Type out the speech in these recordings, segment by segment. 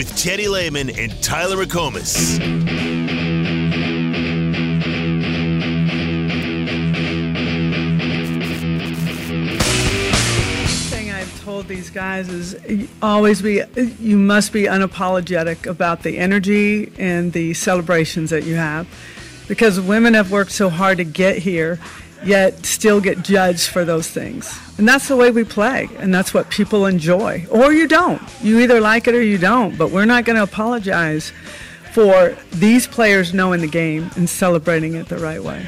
with Teddy Lehman and Tyler McComas. thing I've told these guys is always be you must be unapologetic about the energy and the celebrations that you have because women have worked so hard to get here yet still get judged for those things. And that's the way we play and that's what people enjoy. Or you don't. You either like it or you don't. But we're not going to apologize for these players knowing the game and celebrating it the right way.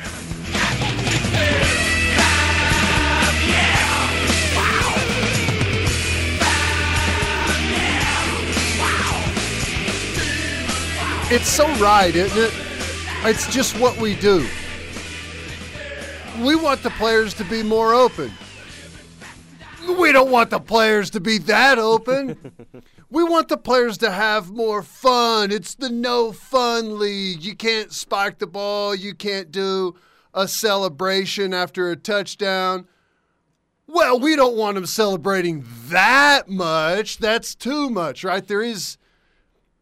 It's so right, isn't it? It's just what we do. We want the players to be more open. We don't want the players to be that open. we want the players to have more fun. It's the no fun league. You can't spike the ball, you can't do a celebration after a touchdown. Well, we don't want them celebrating that much. That's too much, right? There is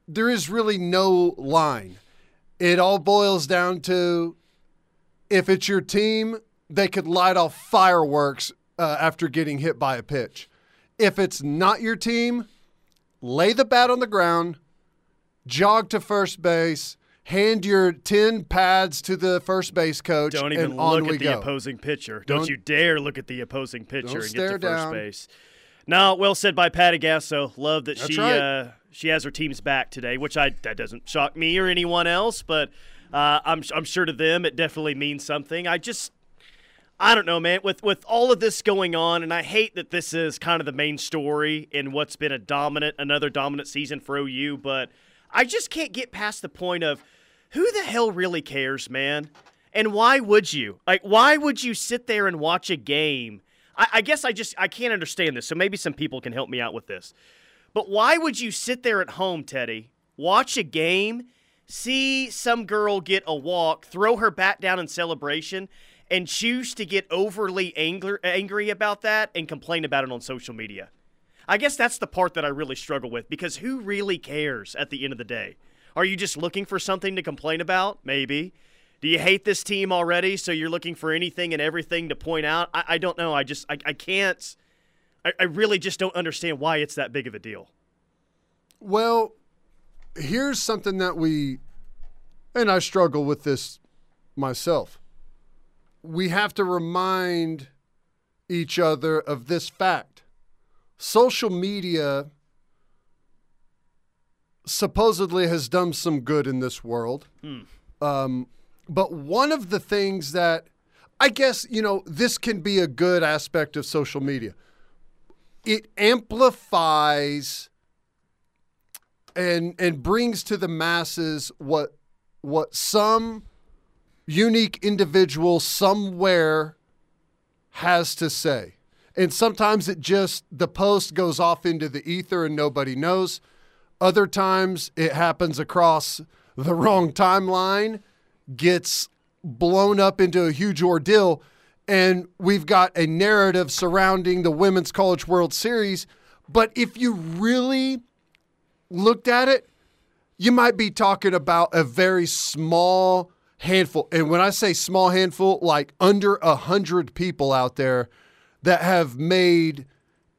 there is really no line. It all boils down to if it's your team, they could light off fireworks uh, after getting hit by a pitch. If it's not your team, lay the bat on the ground, jog to first base, hand your 10 pads to the first base coach, Don't even and look at the go. opposing pitcher. Don't, Don't- you dare look at the opposing pitcher and get to stare first down. base. No, well said by Patty Gasso. Love that That's she right. uh, she has her team's back today, which I that doesn't shock me or anyone else, but uh, I'm I'm sure to them it definitely means something. I just I don't know, man. With with all of this going on, and I hate that this is kind of the main story in what's been a dominant, another dominant season for OU, but I just can't get past the point of who the hell really cares, man? And why would you? Like, why would you sit there and watch a game? I, I guess I just I can't understand this. So maybe some people can help me out with this. But why would you sit there at home, Teddy, watch a game, see some girl get a walk, throw her bat down in celebration, and choose to get overly angry, angry about that and complain about it on social media? I guess that's the part that I really struggle with because who really cares at the end of the day? Are you just looking for something to complain about? Maybe. Do you hate this team already? So you're looking for anything and everything to point out? I, I don't know. I just, I, I can't, I, I really just don't understand why it's that big of a deal. Well, here's something that we, and I struggle with this myself. We have to remind each other of this fact. Social media supposedly has done some good in this world. Um, but one of the things that I guess, you know, this can be a good aspect of social media. It amplifies and and brings to the masses what what some unique individual somewhere has to say. And sometimes it just the post goes off into the ether and nobody knows. Other times it happens across the wrong timeline, gets blown up into a huge ordeal, and we've got a narrative surrounding the Women's College World Series. But if you really looked at it, you might be talking about a very small handful. And when I say small handful, like under a hundred people out there that have made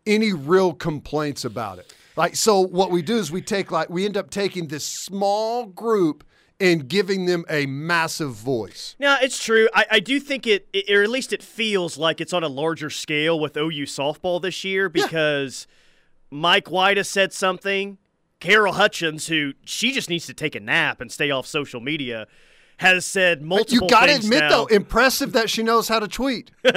any real complaints about it. Like, so what we do is we take like we end up taking this small group and giving them a massive voice. Now, it's true. I, I do think it, it, or at least it feels like it's on a larger scale with OU softball this year because Mike White has said something. Carol Hutchins, who she just needs to take a nap and stay off social media, has said multiple You got to admit now. though, impressive that she knows how to tweet.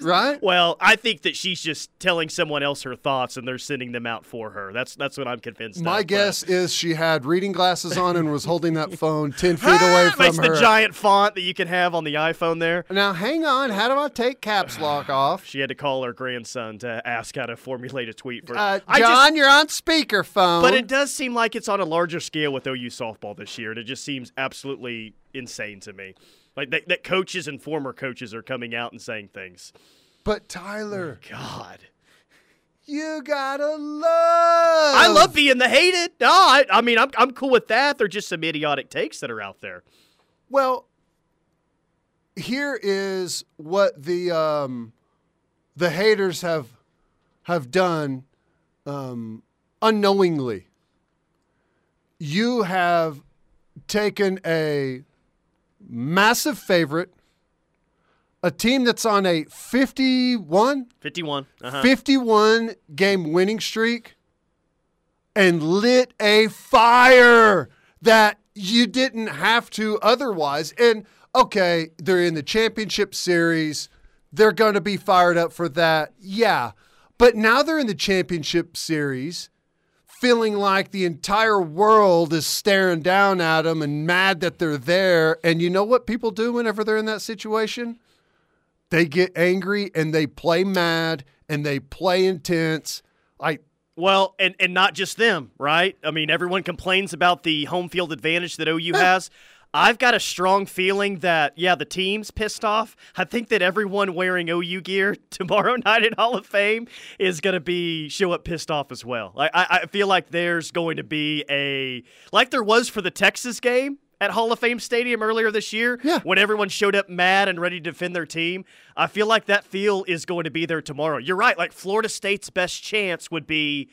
Right? Well, I think that she's just telling someone else her thoughts and they're sending them out for her. That's that's what I'm convinced My of, but- guess is she had reading glasses on and was holding that phone 10 feet away from Makes her. the giant font that you can have on the iPhone there. now, hang on. How do I take caps lock off? She had to call her grandson to ask how to formulate a tweet for. Uh, John, just, you're on speakerphone. but it does seem like it's on a larger scale with OU softball this year, and it just seems absolutely insane to me. Like that, that coaches and former coaches are coming out and saying things. But Tyler, God, You gotta love. I love being the hated. No, I, I mean, I'm, I'm cool with that. They're just some idiotic takes that are out there. Well, here is what the um, the haters have have done um, unknowingly. You have taken a massive favorite, a team that's on a 51, 51. Uh-huh. 51 game winning streak, and lit a fire that you didn't have to otherwise. And okay, they're in the championship series. They're going to be fired up for that. Yeah. But now they're in the championship series, feeling like the entire world is staring down at them and mad that they're there. And you know what people do whenever they're in that situation? They get angry and they play mad and they play intense. Like, Well, and, and not just them, right? I mean, everyone complains about the home field advantage that OU has. I've got a strong feeling that, yeah, the team's pissed off. I think that everyone wearing OU gear tomorrow night at Hall of Fame is going to be show up pissed off as well. Like, I, I feel like there's going to be a, like there was for the Texas game at Hall of Fame Stadium earlier this year Yeah. when everyone showed up mad and ready to defend their team. I feel like that feel is going to be there tomorrow. You're right. Like Florida State's best chance would be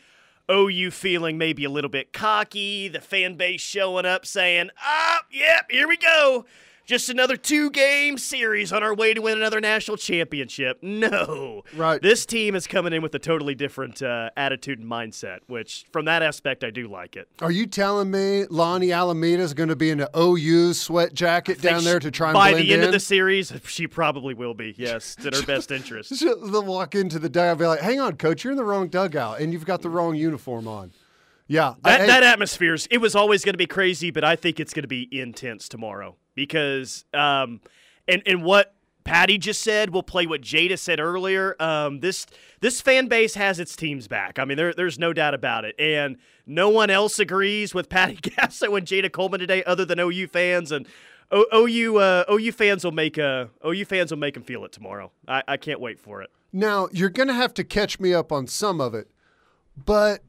OU feeling maybe a little bit cocky, the fan base showing up saying, ah, yep, here we go. Just another two game series on our way to win another national championship. No. Right. This team is coming in with a totally different uh, attitude and mindset, which from that aspect, I do like it. Are you telling me Lonni Alameda is going to be in an OU sweat jacket down there to try and By the end in? of the series, she probably will be. Yes, it's in her best interest. They'll walk into the dugout and be like, "Hang on, coach, you're in the wrong dugout and you've got the wrong uniform on." Yeah, That, I- that atmosphere's it was always going to be crazy, but I think it's going to be intense tomorrow because um, and and what Patty just said will play what Jayda said earlier. Um, this this fan base has its teams back. I mean, there, there's no doubt about it, and no one else agrees with Patty Gasso and Jayda Coleman today, other than OU fans and. O- OU uh, OU fans will make uh, OU fans will make them feel it tomorrow. I, I can't wait for it. now you're to have to catch me up on some of it, but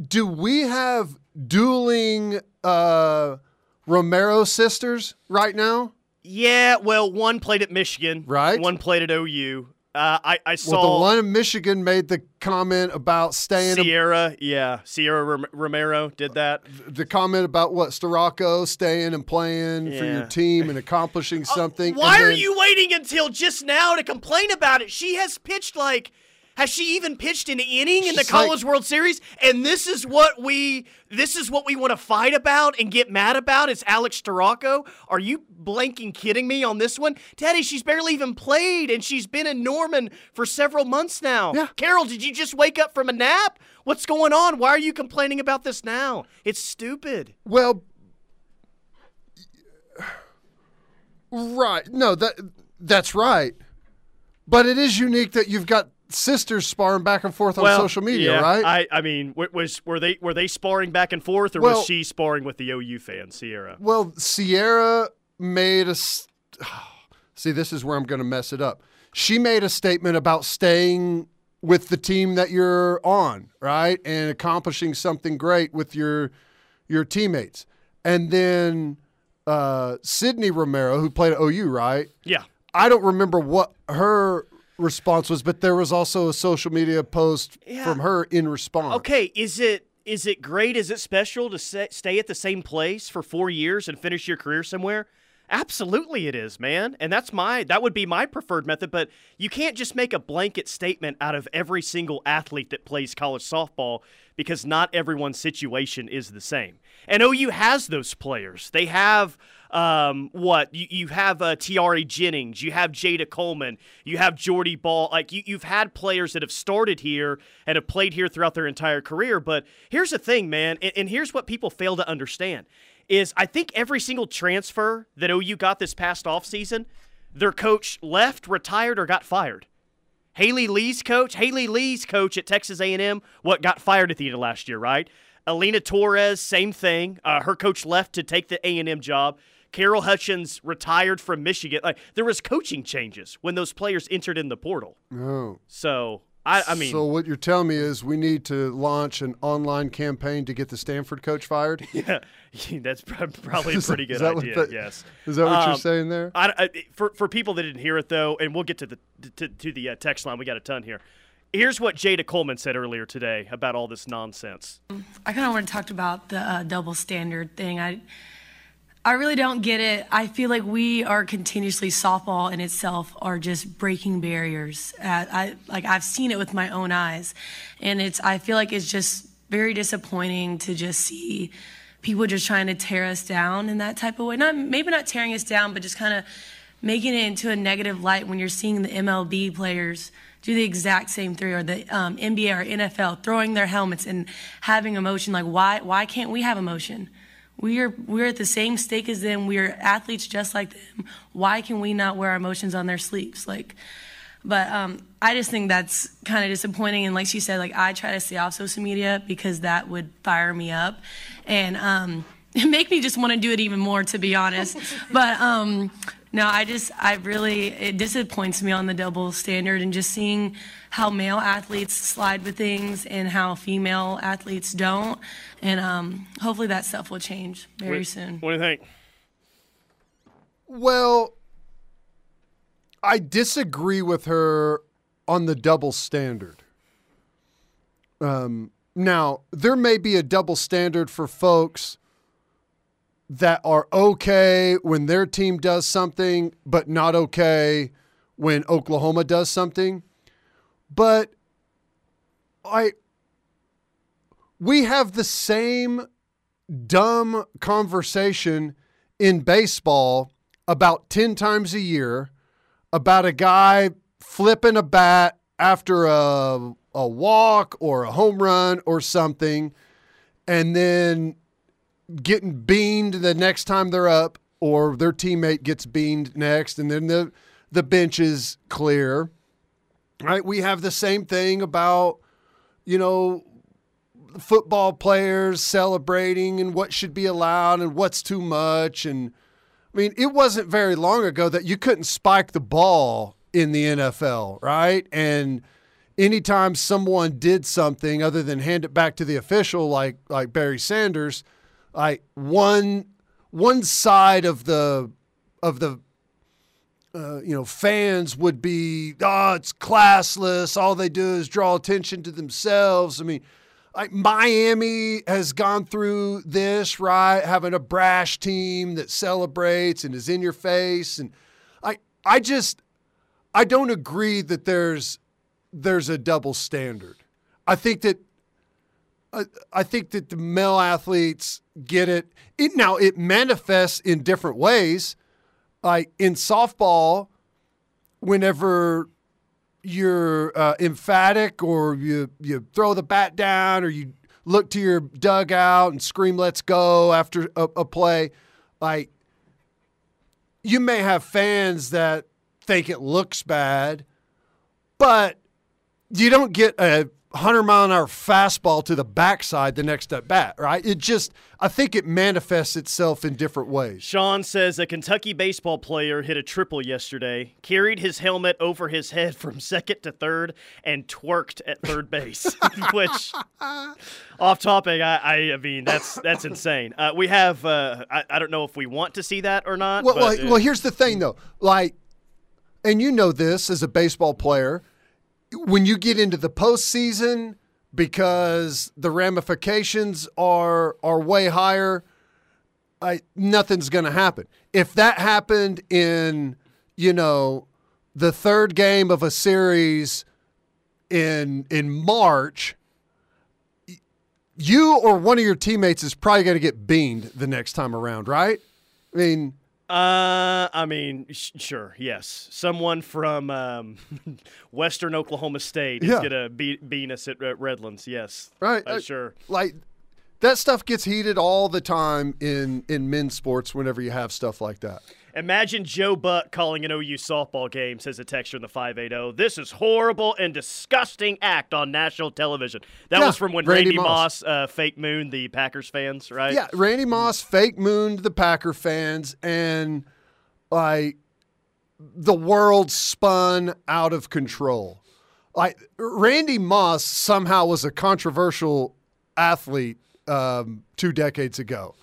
do we have dueling uh, Romero sisters right now? Yeah, well, one played at Michigan, Right. One played at OU. Uh, I I saw Well, the one in Michigan made the comment about staying. Sierra, yeah, Sierra Rom- Romero did that. the comment about what Storako staying and playing for your team and accomplishing something. Why and are you waiting until just now to complain about it? She has pitched like. Has she even pitched an inning in the She's like- College World Series? And this is what we this is what we want to fight about and get mad about. It's Alex Storako. Are you blanking kidding me on this one? Teddy, she's barely even played and she's been in Norman for several months now. Yeah. Carol, did you just wake up from a nap? What's going on? Why are you complaining about this now? It's stupid. Well, right. No, that that's right. But it is unique that you've got sisters sparring back and forth on social media, yeah, right? I, I mean, was were they were they sparring back and forth, or Well- was she sparring with the OU fan, Sierra? well, Sierra made a. See, this is where I'm going to mess it up. She made a statement about staying with the team that you're on, right, and accomplishing something great with your your teammates. And then uh, Sydney Romero, who played at OU, right? Yeah, I don't remember what her response was, but there was also a social media post Yeah. from her in response. Okay, is it is it great? Is it special to stay at the same place for four years and finish your career somewhere? Absolutely, it is, man, and that's my that would be my preferred method. But you can't just make a blanket statement out of every single athlete that plays college softball because not everyone's situation is the same. And OU has those players. They have um, what you, you have uh, Tiare Jennings, you have Jayda Coleman, you have Jordy Bahl. Like you, you've had players that have started here and have played here throughout their entire career. But here's the thing, man, and, and here's what people fail to understand: is I think every single transfer that OU got this past offseason, their coach left, retired, or got fired. Haley Lee's coach, Haley Lee's coach at Texas A&M, what got fired at the end of last year, right? Alynah Torres, same thing. Uh, her coach left to take the A&M job. Carol Hutchins retired from Michigan. Like there was coaching changes when those players entered in the portal. Oh. So I, I mean, so what you're telling me is we need to launch an online campaign to get the Stanford coach fired. yeah, that's probably a pretty good Is that what idea. that- yes. Is that what Um, you're saying there? I, I, for for people that didn't hear it though, and we'll get to the to, to the uh, text line. We got a ton here. Here's what Jayda Coleman said earlier today about all this nonsense. I kind of want to talk about the uh, double standard thing. I, I really don't get it. I feel like we are continuously softball in itself are just breaking barriers. Uh, I like I've seen it with my own eyes, and it's. I feel like it's just very disappointing to just see people just trying to tear us down in that type of way. Not maybe not tearing us down, but just kind of making it into a negative light when you're seeing the MLB players do the exact same thing, or the um, NBA or NFL throwing their helmets and having emotion. Like, why why can't we have emotion? We're we're at the same stake as them. We're athletes just like them. Why can we not wear our emotions on their sleeves? Like, but um, I just think that's kind of disappointing. And like she said, like I try to stay off social media because that would fire me up, and um, make me just want to do it even more, to be honest. but um, no, I just I really it disappoints me on the double standard and just seeing how male athletes slide with things and how female athletes don't. And um, hopefully that stuff will change very What- soon. What do you think? Well, I disagree with her on the double standard. Um, now, there may be a double standard for folks that are okay when their team does something, but not okay when Oklahoma does something. But I we have the same dumb conversation in baseball about 10 times a year about a guy flipping a bat after a, a walk or a home run or something and then getting beaned the next time they're up or their teammate gets beaned next and then the the bench is clear. Right? We have the same thing about you know football players celebrating and what should be allowed and what's too much. And I mean it wasn't very long ago that you couldn't spike the ball in the NFL, right? And anytime someone did something other than hand it back to the official like like Barry Sanders, like one one side of the of the uh, you know, fans would be, oh, it's classless. All they do is draw attention to themselves. I mean, like Miami has gone through this, right? Having a brash team that celebrates and is in your face, and I, I just, I don't agree that there's, there's a double standard. I think that, I, think that the male athletes get it. It now it manifests in different ways like in softball, whenever you're uh, emphatic or you you throw the bat down or you look to your dugout and scream "Let's go" after a, a play, like you may have fans that think it looks bad, but you don't get a 100 mile an hour fastball to the backside the next at bat, right? It just, I think it manifests itself in different ways. Sean says a Kentucky baseball player hit a triple yesterday, carried his helmet over his head from second to third, and twerked at third base. Which, off topic, I, I, mean that's that's insane. Uh, we have, uh, I, I don't know if we want to see that or not. Well, but, well, uh, well, here's the thing, though. Like, and you know this as a baseball player, when you get into the postseason, because the ramifications are are way higher, I, nothing's going to happen. If that happened in, you know, the third game of a series in in March, you or one of your teammates is probably going to get beamed the next time around, right? I mean, Uh, I mean, sh- sure, yes. Someone from um, Western Oklahoma State is Yeah. gonna be beat us at uh, Redlands. Yes, Right. Uh, Uh, sure. like that stuff gets heated all the time in in men's sports whenever you have stuff like that. Imagine Joe Buck calling an OU softball game, says a texture in the 580. This is horrible and disgusting act on national television. That Yeah, was from when Randy Randy, Moss. Moss, uh, fake moon the Packers fans, right? Yeah, Randy Moss fake mooned the Packer fans and like the world spun out of control. like Randy Moss somehow was a controversial athlete um, two decades ago,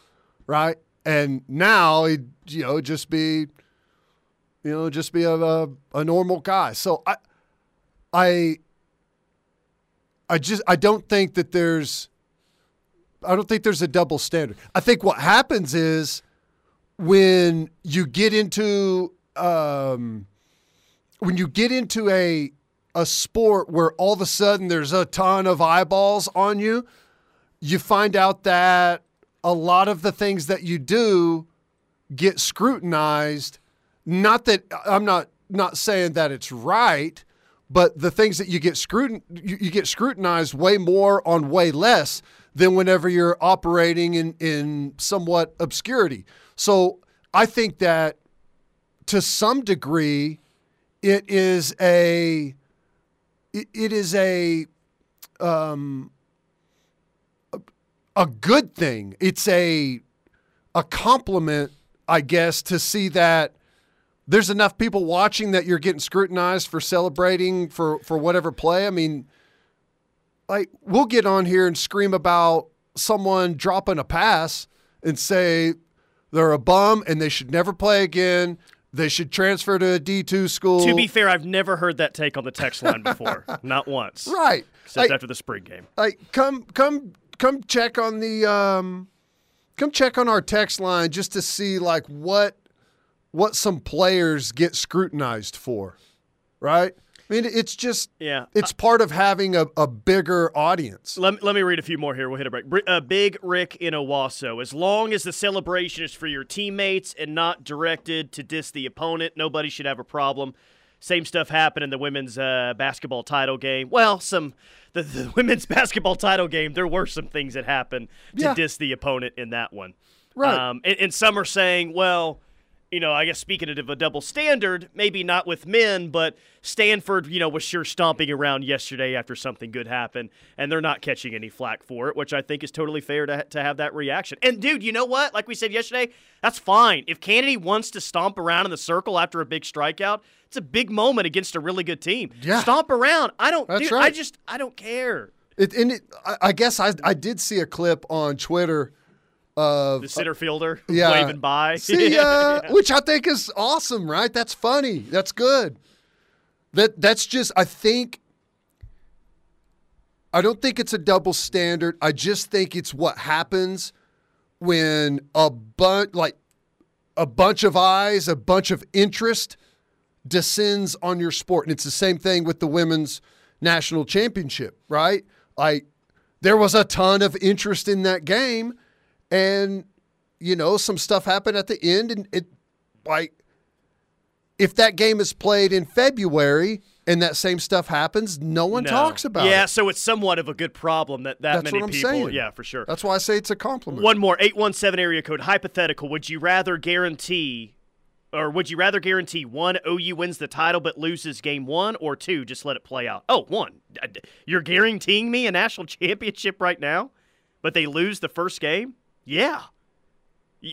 right? And now he, you know, just be, you know, just be a, a, a normal guy. So I, I, I just I don't think that there's, I don't think there's a double standard. I think what happens is when you get into um, when you get into a a sport where all of a sudden there's a ton of eyeballs on you, you find out that a lot of the things that you do get scrutinized. Not that I'm not not saying that it's right, but the things that you get scrutin you, get scrutinized way more on way less than whenever you're operating in in somewhat obscurity. So I think that to some degree, it is a it, is a um a good thing. It's a a compliment, I guess, to see that there's enough people watching that you're getting scrutinized for celebrating for for whatever play. I mean, like we'll get on here and scream about someone dropping a pass and say they're a bum and they should never play again. They should transfer to a D2 school. To be fair, I've never heard that take on the text line before. Not once. right. Except Like- after the spring game. like come come come check on the um come check on our text line just to see like what what some players get scrutinized for right i mean it's just Yeah. it's part of having a, a bigger audience Let, let me read a few more here. We'll hit a break. Br- Uh, Big Rick in Owasso. As long as the celebration is for your teammates and not directed to diss the opponent, nobody should have a problem. Same stuff happened in the women's uh, basketball title game. Well, some the, the women's basketball title game. There were some things that happened to Yeah. diss the opponent in that one. Right. Um, and, and some are saying, well, you know, I guess speaking of a double standard, maybe not with men, but Stanford, you know, was sure stomping around yesterday after something good happened, and they're not catching any flack for it, which I think is totally fair to, to have that reaction. And dude, you know what? Like we said yesterday, that's fine. If Canady wants to stomp around in the circle after a big strikeout, it's a big moment against a really good team. Yeah. Stomp around. I don't. That's dude, I just I don't care. it, and it, I, I guess I, I did see a clip on twitter of The uh, center fielder yeah. waving by. See uh, ya, which I think is awesome, right? That's funny. That's good. That that's just I think I don't think it's a double standard. I just think it's what happens when a bunch like a bunch of eyes, a bunch of interest descends on your sport. And it's the same thing with the women's national championship, right? Like there was a ton of interest in that game and you know, some stuff happened at the end and it like if that game is played in February and that same stuff happens, no one No. talks about yeah, it. so it's somewhat of a good problem that that That's many what I'm people. saying. Yeah, for sure. That's why I say it's a compliment. One more 817 area code hypothetical. Would you rather guarantee or would you rather guarantee one OU wins the title but loses game 1 or two just let it play out? Oh, one. Uh, you're guaranteeing me a national championship right now but they lose the first game? Yeah.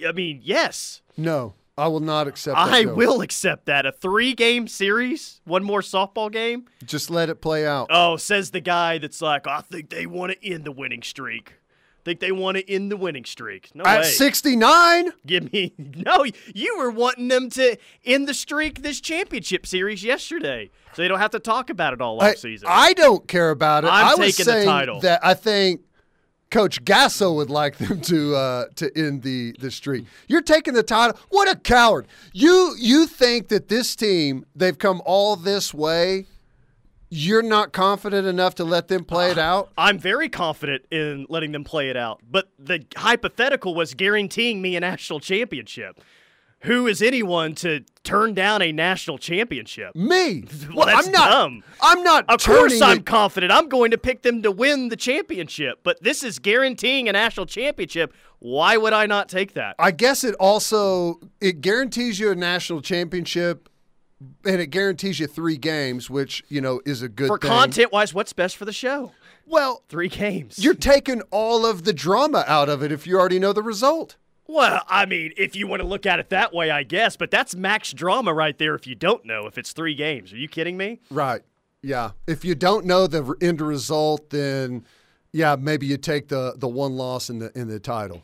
I mean, yes. No, I will not accept that. I Joe. will accept that. A 3-game series, one more softball game? Just let it play out. Oh, says the guy that's like, I think they want to end the winning streak. Think they want to end the winning streak. No At 69? Give me no. You were wanting them to end the streak this championship series yesterday, so they don't have to talk about it all I, off season. I don't care about it. I'm I was taking the saying title. that I think Coach Gasso would like them to uh, to end the the streak. You're taking the title. What a coward! You you think that this team they've come all this way? You're not confident enough to let them play it out. I'm very confident in letting them play it out, but the hypothetical was guaranteeing me a national championship. Who is anyone to turn down a national championship? Me? Well, that's I'm not. dumb. I'm not. Of course, I'm it- confident. I'm going to pick them to win the championship, but this is guaranteeing a national championship. Why would I not take that? I guess it also it guarantees you a national championship, and it guarantees you three games, which you know is a good For thing. content wise, what's best for the show? Well, Three games. you're taking all of the drama out of it if you already know the result. Well, I mean, if you want to look at it that way, I guess, but that's max drama right there if you don't know if it's three games. Are you kidding me? Right. Yeah. If you don't know the end result, then yeah, maybe you take the the one loss in the in the title.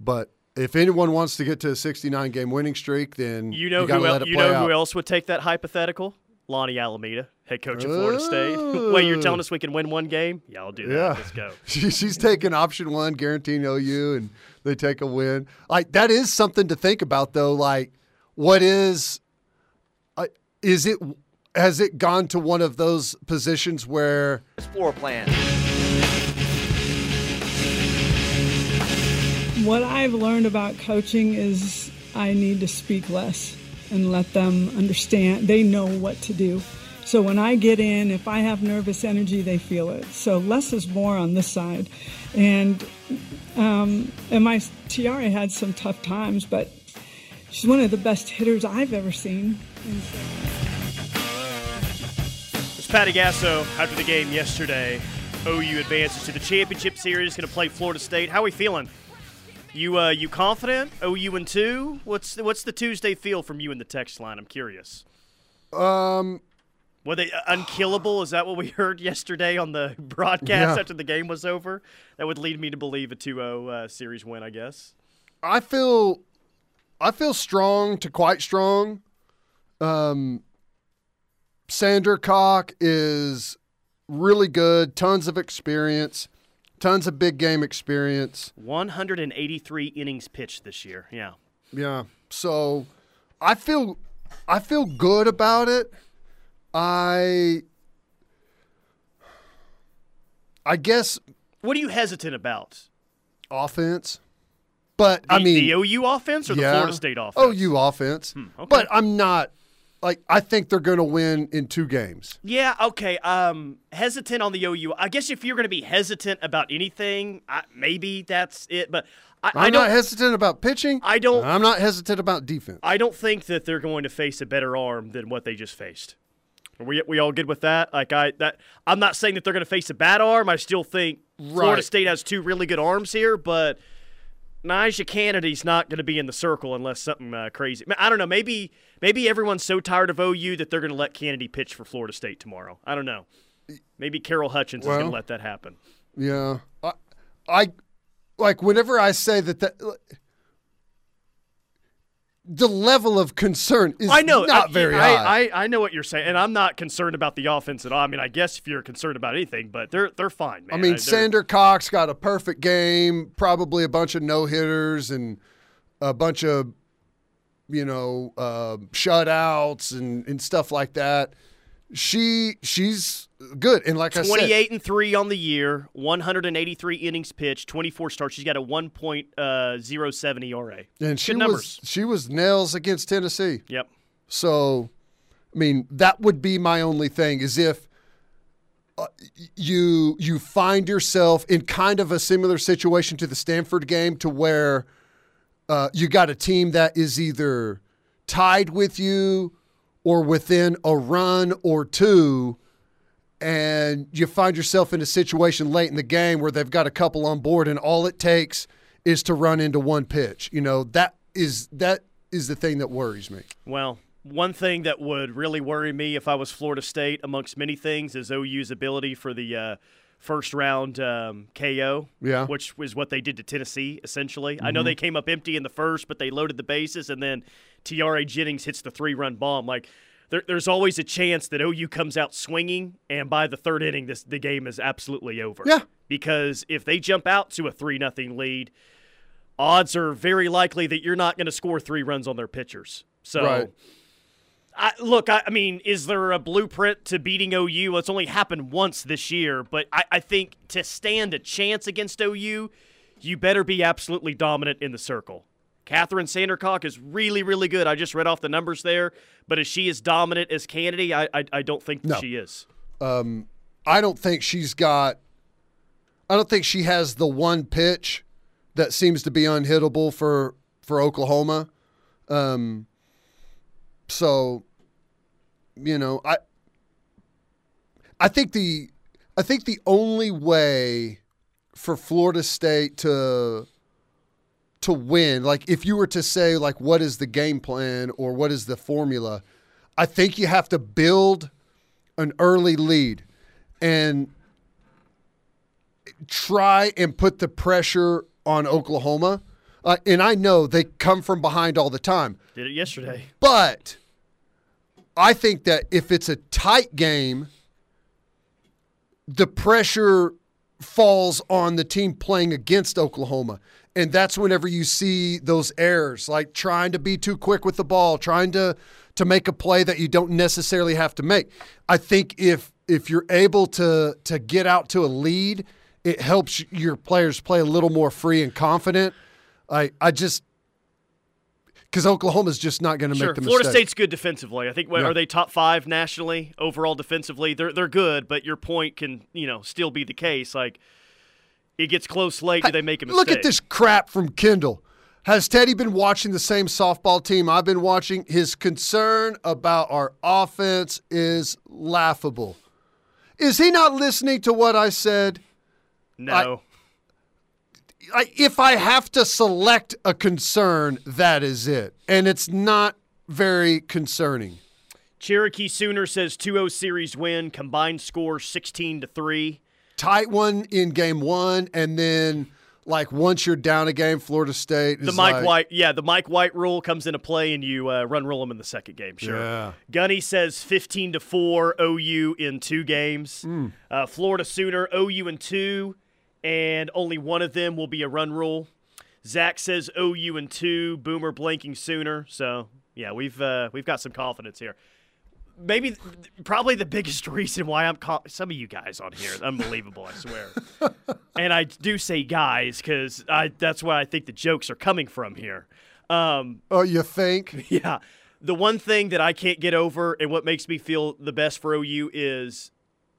But if anyone wants to get to a 69 game winning streak, then You know gotta who let el- you know out. who else would take that hypothetical? Lonni Alameda, head coach of Florida State. Wait, you're telling us we can win one game? Yeah, I'll do that. Yeah. Let's go. She, she's taking option one, guaranteeing OU, and they take a win. Like that is something to think about, though. Like, what is, uh, is it? Has it gone to one of those positions where floor plan. What I've learned about coaching is I need to speak less and let them understand. They know what to do. So when I get in, if I have nervous energy, they feel it. So less is more on this side. And um, and my Tiare had some tough times, but she's one of the best hitters I've ever seen. And It's Patty Gasso after the game yesterday. OU advances to the championship series. Going to play Florida State. How are we feeling? You uh, you confident? OU and two. What's the, what's the Tuesday feel from you in the text line? I'm curious. um, Were they uh, unkillable? Is that what we heard yesterday on the broadcast Yeah. after the game was over? That would lead me to believe a 2-0 uh, series win, I guess. I feel, I feel strong to quite strong. Um, Sandercock is really good. Tons of experience. Tons of big game experience. 183 innings pitched this year. Yeah. Yeah. So I feel I feel good about it. I I guess What are you hesitant about? offense. But I mean the OU offense or the. Florida State offense? OU offense. Hmm, okay. But I'm not like I think they're going to win in two games. Yeah, okay. Um, hesitant on the OU. I guess if you're going to be hesitant about anything, I, maybe that's it. But I, I'm I don't. not hesitant about pitching. I don't- I'm not hesitant about defense. I don't think that they're going to face a better arm than what they just faced. Are we we all good with that? Like I that I'm not saying that they're going to face a bad arm. I still think Florida State has two really good arms here, but NiJaree Canady's not going to be in the circle unless something uh, crazy. I don't know. Maybe maybe everyone's so tired of OU that they're going to let Kennedy pitch for Florida State tomorrow. I don't know. Maybe Carol Hutchins is going to let that happen. Yeah. I, I like whenever I say that that the level of concern is I know. not I, very I, high. I, I know what you're saying, and I'm not concerned about the offense at all. I mean, I guess if you're concerned about anything, but they're they're fine, man. I mean, they're- Sander Cox got a perfect game, probably a bunch of no hitters and a bunch of, you know, uh, shutouts and, and stuff like that. She she's good, and like I said, 28 and 3 on the year, 183 innings pitched, 24 starts. She's got a 1.07 ERA. and she Good was numbers. she was nails against Tennessee. Yep. So, I mean, that would be my only thing is if uh, you you find yourself in kind of a similar situation to the Stanford game, to where uh, you got a team that is either tied with you or within a run or two. And you find yourself in a situation late in the game where they've got a couple on board, and all it takes is to run into one pitch. You know that is that is the thing that worries me. Well, one thing that would really worry me if I was Florida State, amongst many things, is OU's ability for the uh, first round um, KO, Yeah. which was what they did to Tennessee, essentially. I know they came up empty in the first, but they loaded the bases, and then Tiare Jennings hits the three run bomb. Like, there, there's always a chance that OU comes out swinging, and by the third inning, this the game is absolutely over. Yeah. Because if they jump out to a 3 nothing lead, odds are very likely that you're not going to score three runs on their pitchers. So, Right. I, look, I, I mean, is there a blueprint to beating OU? It's only happened once this year, but I, I think to stand a chance against OU, you better be absolutely dominant in the circle. Kathryn Sandercock is really, really good. I just read off the numbers there, but is she as dominant as Canady? I, I, I don't think No. she is. I don't think she's got. I don't think she has the one pitch that seems to be unhittable for for Oklahoma. Um, so, you know, I I think the I think the only way for Florida State to to win, like if you were to say like what is the game plan or what is the formula, I think you have to build an early lead and try and put the pressure on Oklahoma. Uh, and I know they come from behind all the time, Did it yesterday. but I think that if it's a tight game, the pressure falls on the team playing against Oklahoma. And that's whenever you see those errors, like trying to be too quick with the ball, trying to to make a play that you don't necessarily have to make. I think if if you're able to to get out to a lead, it helps your players play a little more free and confident. I I just because Oklahoma's just not going to Sure, make the Florida mistake. State's good defensively. I think Yeah. are they top five nationally overall defensively? They're they're good, but your point can you know still be the case. Like it gets close late. Do they make a mistake? Look at this crap from Kendall. Has Teddy been watching the same softball team I've been watching? His concern about our offense is laughable. Is he not listening to what I said? No, I, if I have to select a concern, that is it. And it's not very concerning. Cherokee Sooner says 2-0 series win. Combined score 16 to three. Tight one in game one, and then like once you're down a game, Florida State is The Mike like, White, yeah, the Mike White rule comes into play, and you uh, run rule them in the second game. Sure. Yeah. Gunny says 15 to four OU in two games. Hmm. Uh, Florida Sooner OU in two, and only one of them will be a run rule. Zach says OU in two. Boomer blanking Sooner. So yeah, we've uh, we've got some confidence here. Maybe, probably the biggest reason why I'm co- some of you guys on here, unbelievable, I swear. and I do say guys because I that's where I think the jokes are coming from here. Um, Oh, you think? yeah. The one thing that I can't get over and what makes me feel the best for OU is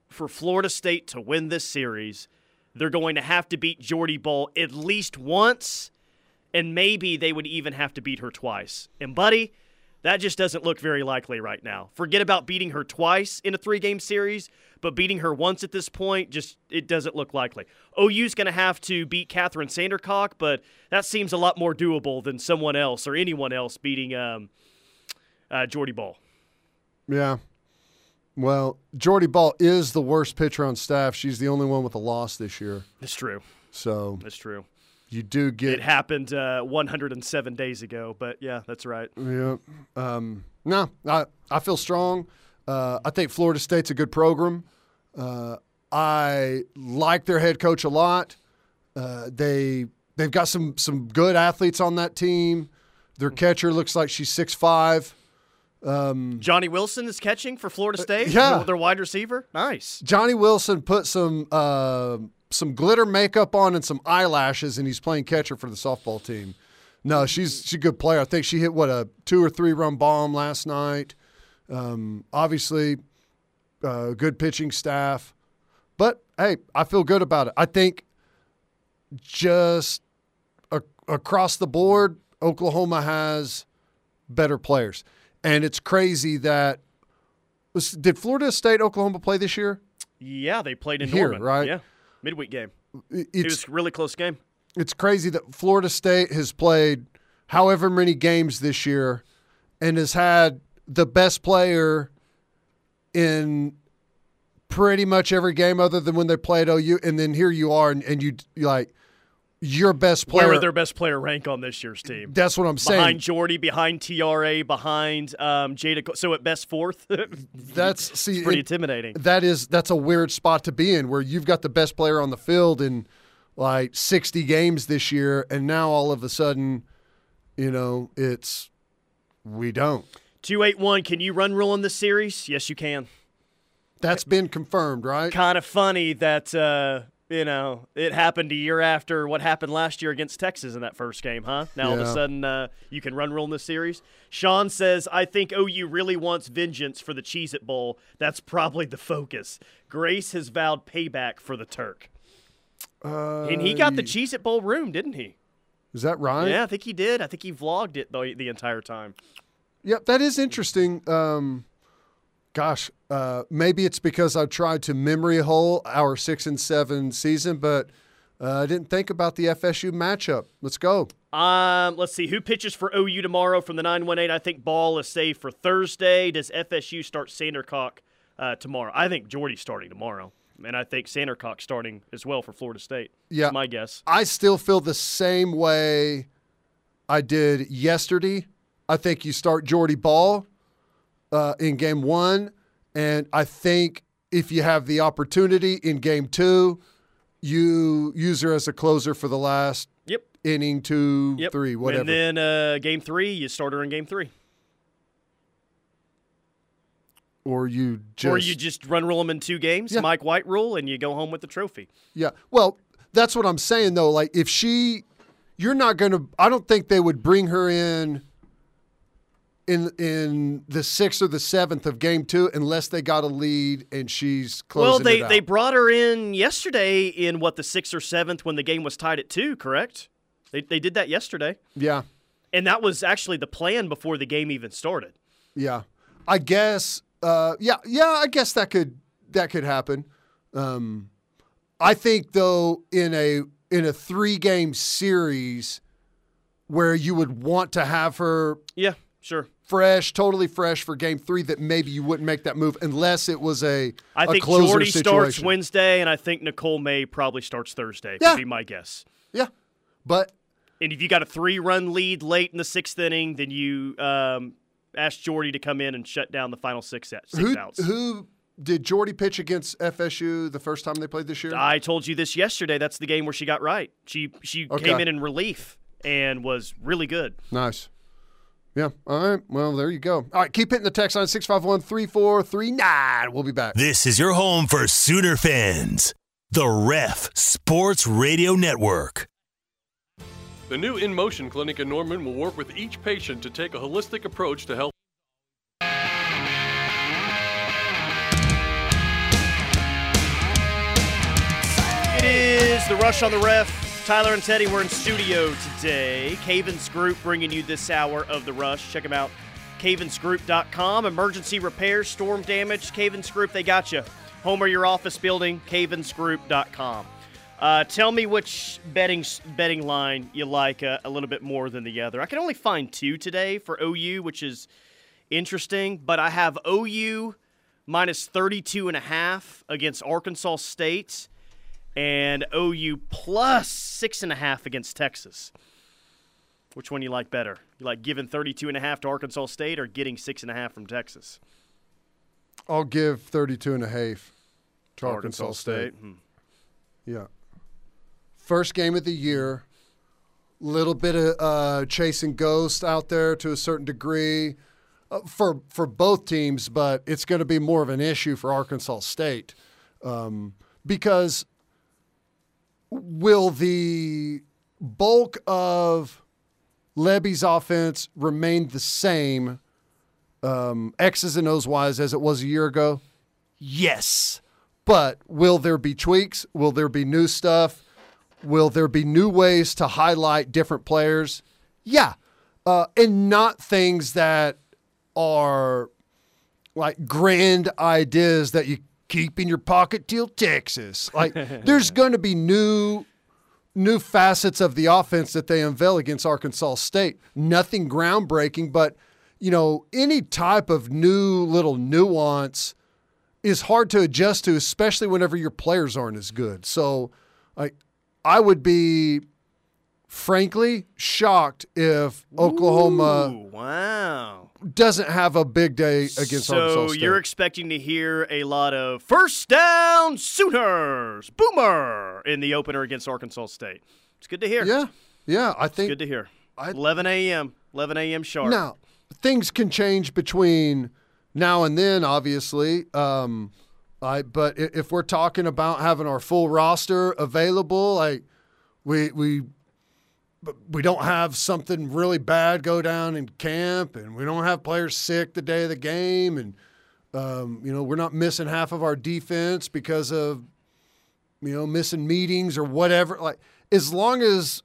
for Florida State to win this series, they're going to have to beat Jordy Bahl at least once, and maybe they would even have to beat her twice. And, buddy, that just doesn't look very likely right now. Forget about beating her twice in a three game series, but beating her once at this point, just it doesn't look likely. OU's going to have to beat Kathryn Sandercock, but that seems a lot more doable than someone else or anyone else beating um, uh, Jordy Bahl. Yeah. Well, Jordy Bahl is the worst pitcher on staff. She's the only one with a loss this year. That's true. So That's true. You do get. It happened uh, 107 days ago, but yeah, that's right. yeah. Um, no, I I feel strong. Uh, I think Florida State's a good program. Uh, I like their head coach a lot. Uh, they they've got some some good athletes on that team. Their catcher looks like she's six five. Johnny Wilson is catching for Florida State. yeah. their wide receiver. Nice. Johnny Wilson put some uh, some glitter makeup on and some eyelashes, and he's playing catcher for the softball team. No, she's she's a good player. I think she hit what a two or three run bomb last night. Um, obviously, uh, good pitching staff, but hey, I feel good about it. I think just a- across the board, Oklahoma has better players, and it's crazy that was, did Florida State Oklahoma play this year? Yeah, they played in Here, Norman. right? Yeah, midweek game. It- It It's was a really close game. it's crazy that Florida State has played however many games this year and has had the best player in pretty much every game other than when they played OU. And then here you are, and, and you like your best Where player. would their best player rank on this year's team? that's what I'm saying. Behind Jordy, behind Tiare, behind um, Jayda. So at best fourth. that's see pretty it- intimidating. that is that's a weird spot to be in where you've got the best player on the field in like 60 games this year and now all of a sudden you know it's we don't Two eight one. Can you run rule in this series? Yes, you can. that's been confirmed right Kind of funny that uh, you know it happened a year after what happened last year against Texas in that first game, huh? Now all of a sudden uh, you can run rule in this series. Sean says, "I think OU really wants vengeance for the Cheez It Bowl. That's probably the focus. Grace has vowed payback for the Turk." uh, And he got the Cheez It Bowl room, didn't he? is that right Yeah, I think he did. I think he vlogged it the, the entire time. Yep, that is interesting. Um, gosh, uh, maybe it's because I tried to memory hole our six and seven season, but uh, I didn't think about the FSU matchup. Let's go. Um, let's see who pitches for OU tomorrow from the 918. I think Bahl is saved for Thursday. Does FSU start Sandercock uh, tomorrow. I think Jordy's starting tomorrow, and I think Sandercock starting as well for Florida State. Yeah. My guess. I still feel the same way I did yesterday. I think you start Jordy Bahl uh, in game one, and I think if you have the opportunity in game two, you use her as a closer for the last Yep. inning, two, Yep. three, whatever. And then uh, game three, you start her in game three, or you just or you just run rule them in two games, Yeah. Mike White rule, and you go home with the trophy. Yeah. Well, that's what I'm saying though. Like if she you're not going to I don't think they would bring her in in in the 6th or the 7th of game 2 unless they got a lead and she's closing well, they it out. they brought her in yesterday in what the sixth or seventh when the game was tied at two. Correct? They they did that yesterday, Yeah. and that was actually the plan before the game even started. Yeah. I guess uh yeah, yeah, I guess that could that could happen. Um I think though in a in a 3 game series where you would want to have her Yeah, sure. Fresh, totally fresh for game three that maybe you wouldn't make that move unless it was a I a think Jordy situation. starts Wednesday, and I think Nicole May probably starts Thursday. Yeah. Would be my guess. Yeah, but And if you got a three-run lead late in the sixth inning, then you um, ask Jordy to come in and shut down the final six, six who outs. who did Jordy pitch against FSU the first time they played this year? I told you this yesterday. That's the game where she got right. She she Okay. came in in relief and was really good. nice. Yeah. All right. Well, there you go. All right. Keep hitting the text line 651 3439. We'll be back. This is your home for Sooner fans. The Ref Sports Radio Network. The new In Motion clinic in Norman will work with each patient to take a holistic approach to health. It is the Rush on the Ref. Tyler and Teddy, we're in studio today. Cavens Group bringing you this hour of the Rush. Check them out. Cavensgroup.com. Emergency repairs, storm damage. Cavens Group, they got you. Home or your office building, cavensgroup.com. Uh, tell me which betting betting line you like uh, a little bit more than the other. I can only find two today for OU, which is interesting, but I have OU minus 32 and a half against Arkansas State and OU plus six and a half against Texas. Which one you like better? You like giving 32 and a half to Arkansas State or getting six and a half from Texas? I'll give 32 and a half to Arkansas, State. Hmm. Yeah. First game of the year. Little bit of uh, chasing ghosts out there to a certain degree uh, for for both teams, but it's going to be more of an issue for Arkansas State um, because will the bulk of Lebby's offense remain the same um, X's and O's wise as it was a year ago? Yes. But will there be tweaks? Will there be new stuff? Will there be new ways to highlight different players? Yeah. Uh, and not things that are like grand ideas that you keep in your pocket till Texas. Like there's going to be new new facets of the offense that they unveil against Arkansas State. Nothing groundbreaking, but you know, any type of new little nuance is hard to adjust to, especially whenever your players aren't as good. So, like, I would be, frankly, shocked if Oklahoma Ooh, wow. doesn't have a big day against so Arkansas State. So you're expecting to hear a lot of first down Sooners, boomer in the opener against Arkansas State. It's good to hear. yeah, yeah. I think it's Good to hear. I- 11 a.m. 11 a.m. sharp. Now, things can change between now and then, obviously. Um, I, but if we're talking about having our full roster available, like we we we don't have something really bad go down in camp, and we don't have players sick the day of the game, and um, you know we're not missing half of our defense because of you know missing meetings or whatever. Like as long as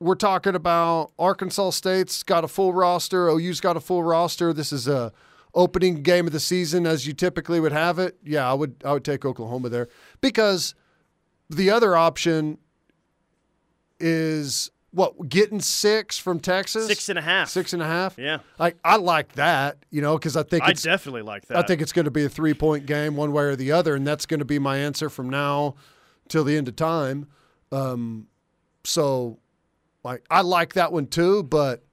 we're talking about Arkansas State's got a full roster, OU's got a full roster. This is a opening game of the season as you typically would have it. Yeah, I would I would take Oklahoma there because the other option is what getting six from Texas, Six and a half. six and a half. Yeah. I I like that, you know, because I think I definitely like that. I think it's going to be a three point game one way or the other, and that's going to be my answer from now till the end of time. Um, so, like, I like that one too, but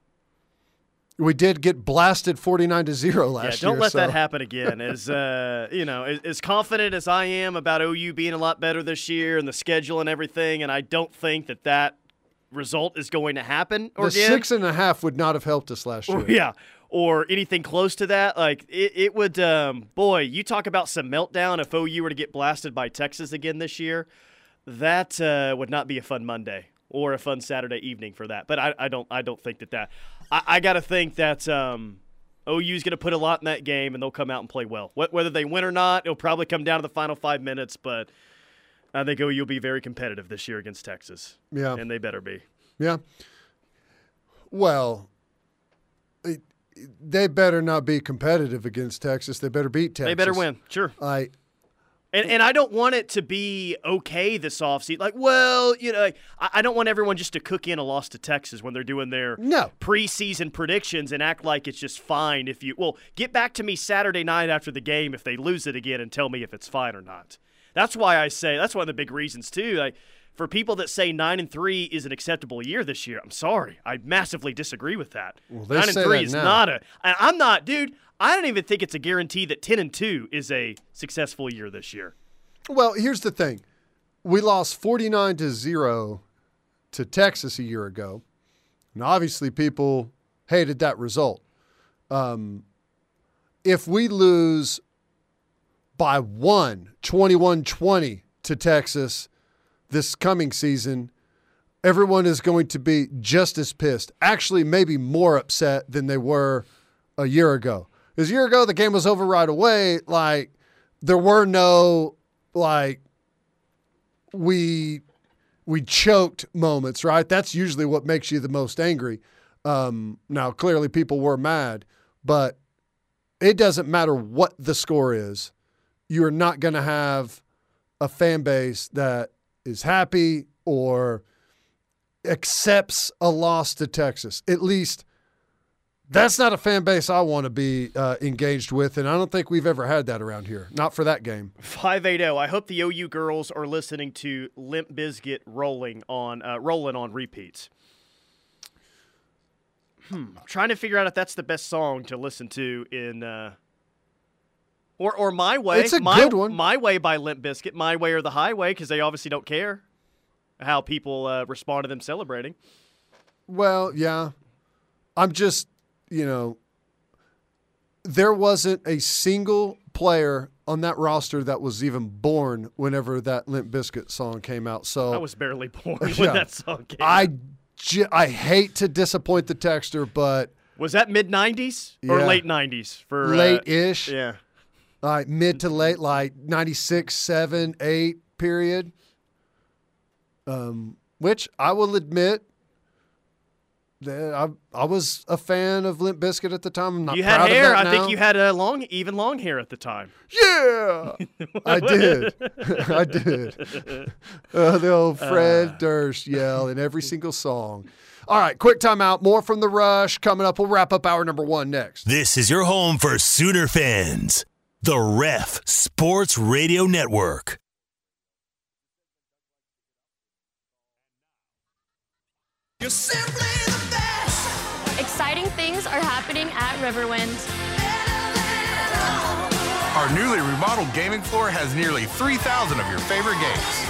we did get blasted forty nine to zero Yeah, last don't year. let that happen again. As uh, you know, as, as confident as I am about OU being a lot better this year and the schedule and everything, and I don't think that that result is going to happen. Or The six and a half would not have helped us last year. or, yeah, or anything close to that. Like it, it would. Um, boy, you talk about some meltdown if OU were to get blasted by Texas again this year. That uh, would not be a fun Monday or a fun Saturday evening for that. But I, I don't. I don't think that that. I, I got to think that. Um, OU's going to put a lot in that game, and they'll come out and play well. Whether they win or not, it'll probably come down to the final five minutes. But I think OU will be very competitive this year against Texas. Yeah. and they better be. Yeah. Well, it, they better not be competitive against Texas. They better beat Texas. They better win. Sure. I And, and I don't want it to be okay this offseason. Like, well, you know, like, I, I don't want everyone just to cook in a loss to Texas when they're doing their No. preseason predictions and act like it's just fine if you. Well, get back to me Saturday night after the game if they lose it again and tell me if it's fine or not. That's why I say that's one of the big reasons too. Like for people that say nine and three is an acceptable year this year, I'm sorry, I massively disagree with that. they nine and three is now. not a. and I'm not, dude. I don't even think it's a guarantee that ten and two is a successful year this year. well, here's the thing: we lost forty nine to zero to Texas a year ago, and obviously people hated that result. Um, if we lose by one, 21-20 to Texas this coming season, everyone is going to be just as pissed. Actually, maybe more upset than they were a year ago. Because a year ago, the game was over right away. Like, there were no, like, we we choked moments, right? That's usually what makes you the most angry. Um, now, clearly, people were mad, but it doesn't matter what the score is. You are not going to have a fan base that is happy or accepts a loss to Texas. At least that's not a fan base I want to be uh, engaged with, and I don't think we've ever had that around here. Not for that game. 580. I hope the OU girls are listening to Limp Bizkit rolling on uh, rolling on repeats. Hmm. Trying to figure out if that's the best song to listen to in uh, or or My Way. It's a my, good one. My Way by Limp Bizkit. My Way or the Highway because they obviously don't care how people uh, respond to them celebrating. Well, yeah. I'm just, you know, there wasn't a single player on that roster that was even born whenever that Limp Bizkit song came out. So I was barely born when Yeah. that song came. I, I hate to disappoint the texter, but was that mid 90s or Yeah. late 90s for uh, late-ish, yeah. Like mid to late, like 96, 7, 8 period. Um, which I will admit that I, I was a fan of Limp Bizkit at the time. I'm not You proud had hair. of I think you had a long, even long hair at the time. Yeah, I did. I did. Uh, the old Fred Durst yell in every single song. All right, quick timeout. More from the rush coming up. We'll wrap up hour number one next. This is your home for Sooner fans. The Ref Sports Radio Network. Exciting things are happening at Riverwind. Our newly remodeled gaming floor has nearly 3,000 of your favorite games.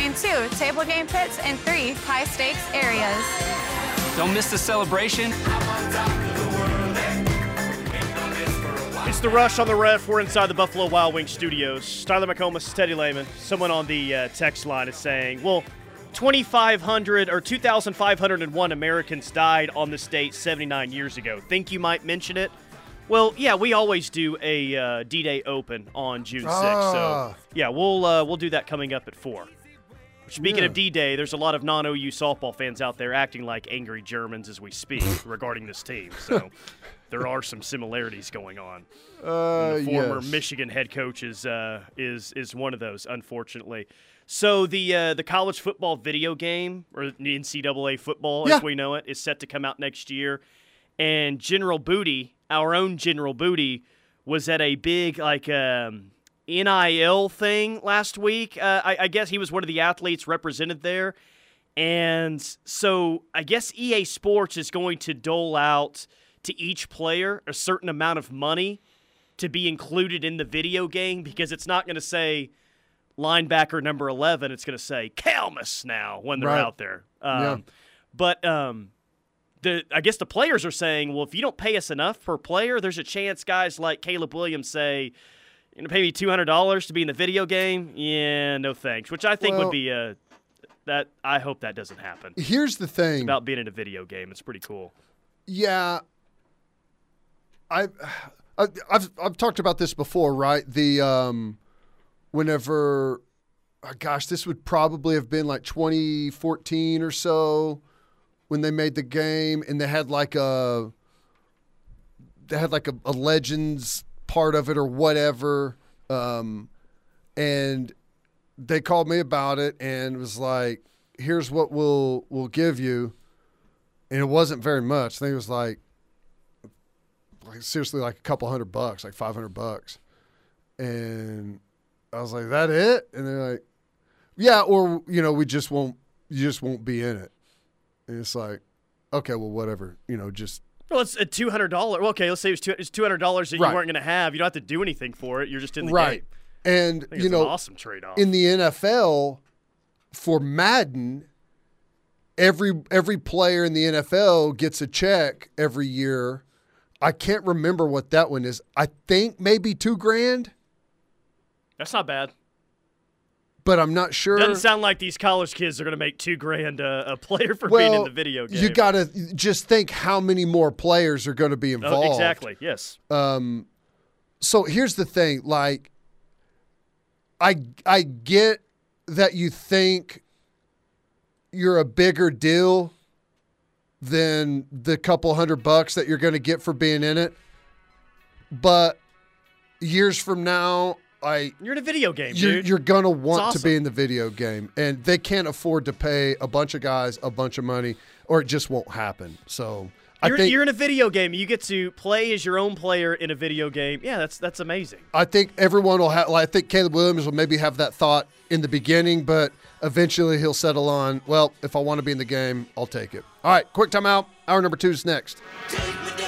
and two table game pits and three high stakes areas. Don't miss the celebration. It's the rush on the ref. We're inside the Buffalo Wild Wings studios. Tyler McComas, Teddy Lehman. Someone on the uh, text line is saying, well, 2,500 or 2,501 Americans died on the state 79 years ago. Think you might mention it? Well, yeah, we always do a uh, D-Day Open on June 6th. Ah. So, yeah, we'll uh, we'll do that coming up at 4. Speaking Yeah. of D-Day, there's a lot of non-OU softball fans out there acting like angry Germans as we speak regarding this team. So there are some similarities going on. Uh, the former yes. Michigan head coach is uh, is is one of those, unfortunately. So the uh, the college football video game or the NCAA football Yeah. as we know it is set to come out next year, and General Booty, our own General Booty, was at a big like um, NIL thing last week. Uh, I, I guess he was one of the athletes represented there, and so I guess EA Sports is going to dole out to each player a certain amount of money to be included in the video game because it's not going to say linebacker number 11 it's going to say Calmus now when they're Right. out there um, Yeah. but um, the I guess the players are saying well if you don't pay us enough per player there's a chance guys like Caleb Williams say you're going to pay me $200 to be in the video game? Yeah no thanks. Which I think Well- would be a that I hope that doesn't happen. Here's the thing. about being in a video game. It's pretty cool. Yeah, I, I I've I've talked about this before, right? The um, whenever, oh gosh, this would probably have been like 2014 or so when they made the game, and they had like a they had like a, a legends part of it or whatever, um, and they called me about it and was like, here's what we'll we'll give you and it wasn't very much. I think it was like, like seriously, like a couple hundred bucks, like five hundred bucks. And I was like, "That it?" And they're like, "Yeah, or you know, we just won't, you just won't be in it." And it's like, okay, well, whatever, you know, just Well, it's a two hundred dollar. Well, okay, let's say it's two it's two hundred dollars that Right. you weren't going to have. You don't have to do anything for it. You're just in the right. game. And you it's know, an awesome trade off. in the NFL for Madden, every every player in the NFL gets a check every year. I can't remember what that one is. I think maybe two grand, That's not bad. But I'm not sure. Doesn't sound like these college kids are going to make two grand uh, a player for being in the video game. You got to just think how many more players are going to be Oh, involved. exactly. Yes. Um, so here's the thing, like, I I get that you think you're a bigger deal than the couple hundred bucks that you're going to get for being in it, but years from now, I You're in a video game, you're, dude. you're gonna want awesome. to be in the video game, and they can't afford to pay a bunch of guys a bunch of money, or it just won't happen. So You're, think you're in a video game. You get to play as your own player in a video game. Yeah, that's that's amazing. I think everyone will have. Like, I think Caleb Williams will maybe have that thought in the beginning, but eventually he'll settle on. Well, if I want to be in the game, I'll take it. All right, quick timeout. Hour number two is next. Take me down.